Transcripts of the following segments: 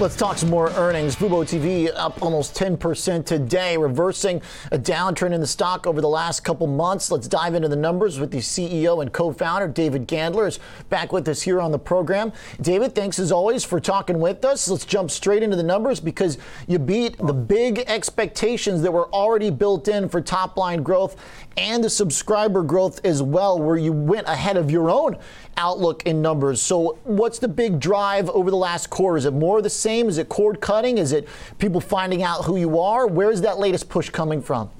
Let's talk some more earnings. Fubo TV up almost 10% today, reversing a downtrend in the stock over the last couple months. Let's dive into the numbers with the CEO and co-founder David Gandler is back with us here on the program. David, thanks as always for talking with us. Let's jump straight into the numbers because you beat the big expectations that were already built in for top line growth and the subscriber growth as well, where you went ahead of your own outlook in numbers. So, what's the big drive over the last quarter? Is it more of the same? Is it cord cutting? Is it people finding out who you are? Where's that latest push coming from?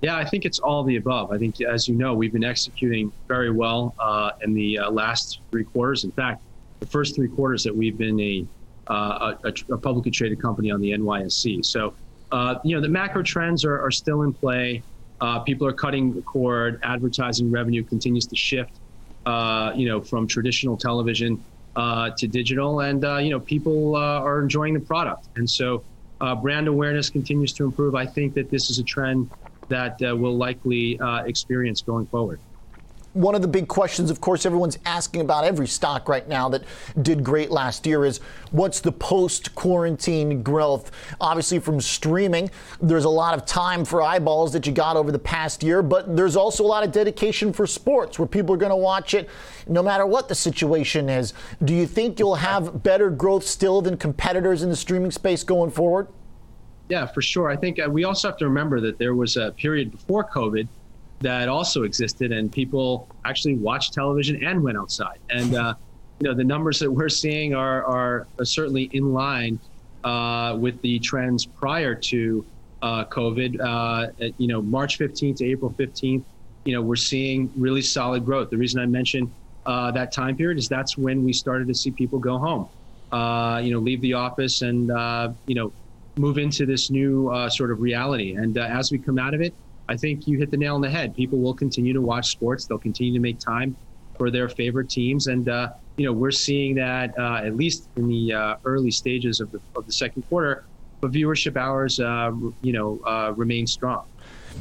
Yeah, I think it's all the above. I think, as you know, we've been executing very well uh, in the uh, last three quarters. In fact, the first three quarters that we've been a, uh, a, a publicly traded company on the NYSE. So, uh, you know, the macro trends are, are still in play. Uh, people are cutting the cord. Advertising revenue continues to shift, uh, you know, from traditional television uh, to digital, and uh, you know, people uh, are enjoying the product, and so uh, brand awareness continues to improve. I think that this is a trend that we'll likely experience going forward one of the big questions, of course, everyone's asking about every stock right now that did great last year is what's the post quarantine growth? Obviously, from streaming, there's a lot of time for eyeballs that you got over the past year, but there's also a lot of dedication for sports where people are going to watch it no matter what the situation is. Do you think you'll have better growth still than competitors in the streaming space going forward? Yeah, for sure. I think uh, we also have to remember that there was a period before COVID that also existed, and people actually watched television and went outside. And uh, you know, the numbers that we're seeing are are, certainly in line uh, with the trends prior to uh, COVID. Uh, at, you know, March 15th to April 15th, you know, we're seeing really solid growth. The reason I mentioned uh, that time period is that's when we started to see people go home. Uh, you know, leave the office and you know move into this new sort of reality. And as we come out of it, I think you hit the nail on the head. People will continue to watch sports. They'll continue to make time for their favorite teams, and uh, you know we're seeing that uh, at least in the uh, early stages of the of the second quarter. But viewership hours, uh, you know, uh, remain strong.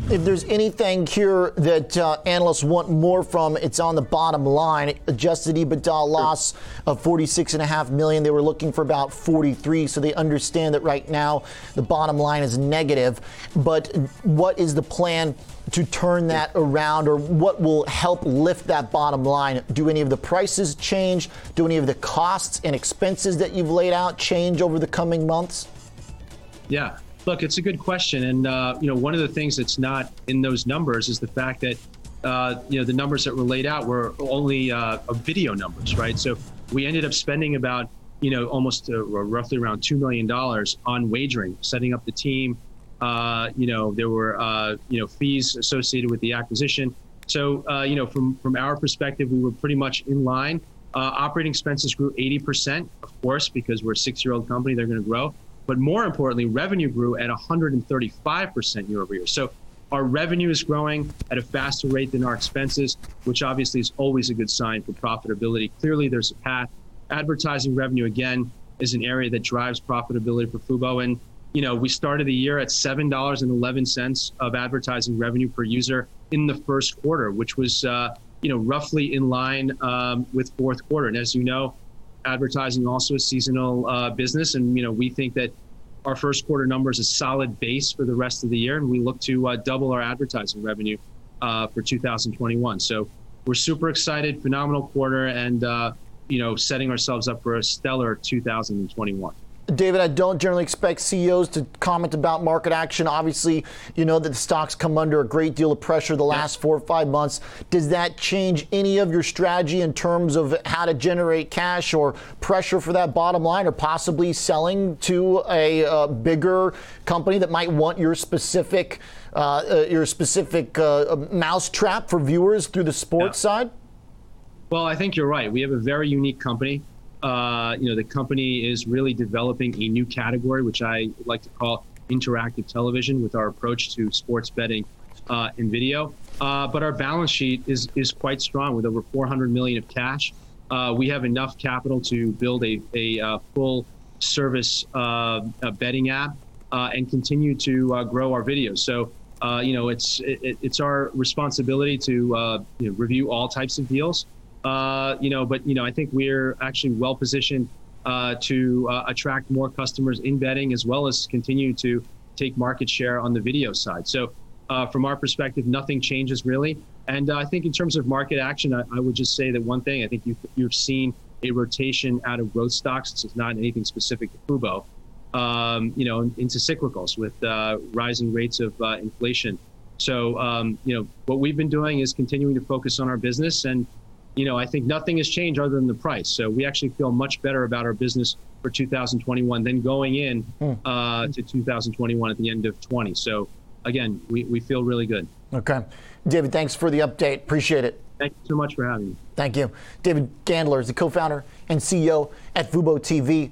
If there's anything here that uh, analysts want more from, it's on the bottom line. Adjusted EBITDA loss of 46.5 million. They were looking for about 43, so they understand that right now the bottom line is negative. But what is the plan to turn that around, or what will help lift that bottom line? Do any of the prices change? Do any of the costs and expenses that you've laid out change over the coming months? Yeah, Look, it's a good question, and uh, you know, one of the things that's not in those numbers is the fact that uh, you know the numbers that were laid out were only uh, video numbers, right? So we ended up spending about you know almost uh, roughly around two million dollars on wagering, setting up the team. Uh, you know, there were uh, you know fees associated with the acquisition. So you know, from from our perspective, we were pretty much in line. operating expenses grew 80%, of course, because we're a six-year-old company. They're going to grow. But more importantly, revenue grew at 135% year over year. So our revenue is growing at a faster rate than our expenses, which obviously is always a good sign for profitability. Clearly, there's a path. Advertising revenue, again, is an area that drives profitability for Fubo. And, you know, we started the year at $7.11 of advertising revenue per user in the first quarter, which was, uh, you know, roughly in line um, with fourth quarter. And as you know, advertising also a seasonal uh, business, and you know we think that our first quarter number is a solid base for the rest of the year, and we look to uh, double our advertising revenue uh, for 2021. So we're super excited, phenomenal quarter, and uh, you know setting ourselves up for a stellar 2021. David, I don't generally expect CEOs to comment about market action. Obviously, you know that the stocks come under a great deal of pressure the last four or five months. Does that change any of your strategy in terms of how to generate cash or pressure for that bottom line, or possibly selling to a uh, bigger company that might want your specific uh, uh, your specific uh, mousetrap for viewers through the sports yeah. side? Well, I think you're right. We have a very unique company. Uh, you know, the company is really developing a new category, which I like to call interactive television, with our approach to sports betting uh, and video. Uh, but our balance sheet is is quite strong, with over 400 million of cash. Uh, we have enough capital to build a a uh, full service betting app and continue to grow our videos. So. you know, it's it, it's our responsibility to you know, review all types of deals, uh, you know, but you know, I think we're actually well positioned uh, to uh, attract more customers in betting as well as continue to take market share on the video side. So, uh, from our perspective, nothing changes really. And uh, I think in terms of market action, I, I, would just say that one thing I think you've, you've seen a rotation out of growth stocks. This is not anything specific to Fubo, um, you know, into cyclicals with rising rates of inflation. So, um, you know, what we've been doing is continuing to focus on our business. And, you know, I think nothing has changed other than the price. So we actually feel much better about our business for 2021 than going in hmm. uh, to 2021 at the end of 20. So, again, we, we feel really good. Okay. David, thanks for the update. Appreciate it. Thank you so much for having me. Thank you. David Gandler is the co founder and CEO at Fubo TV.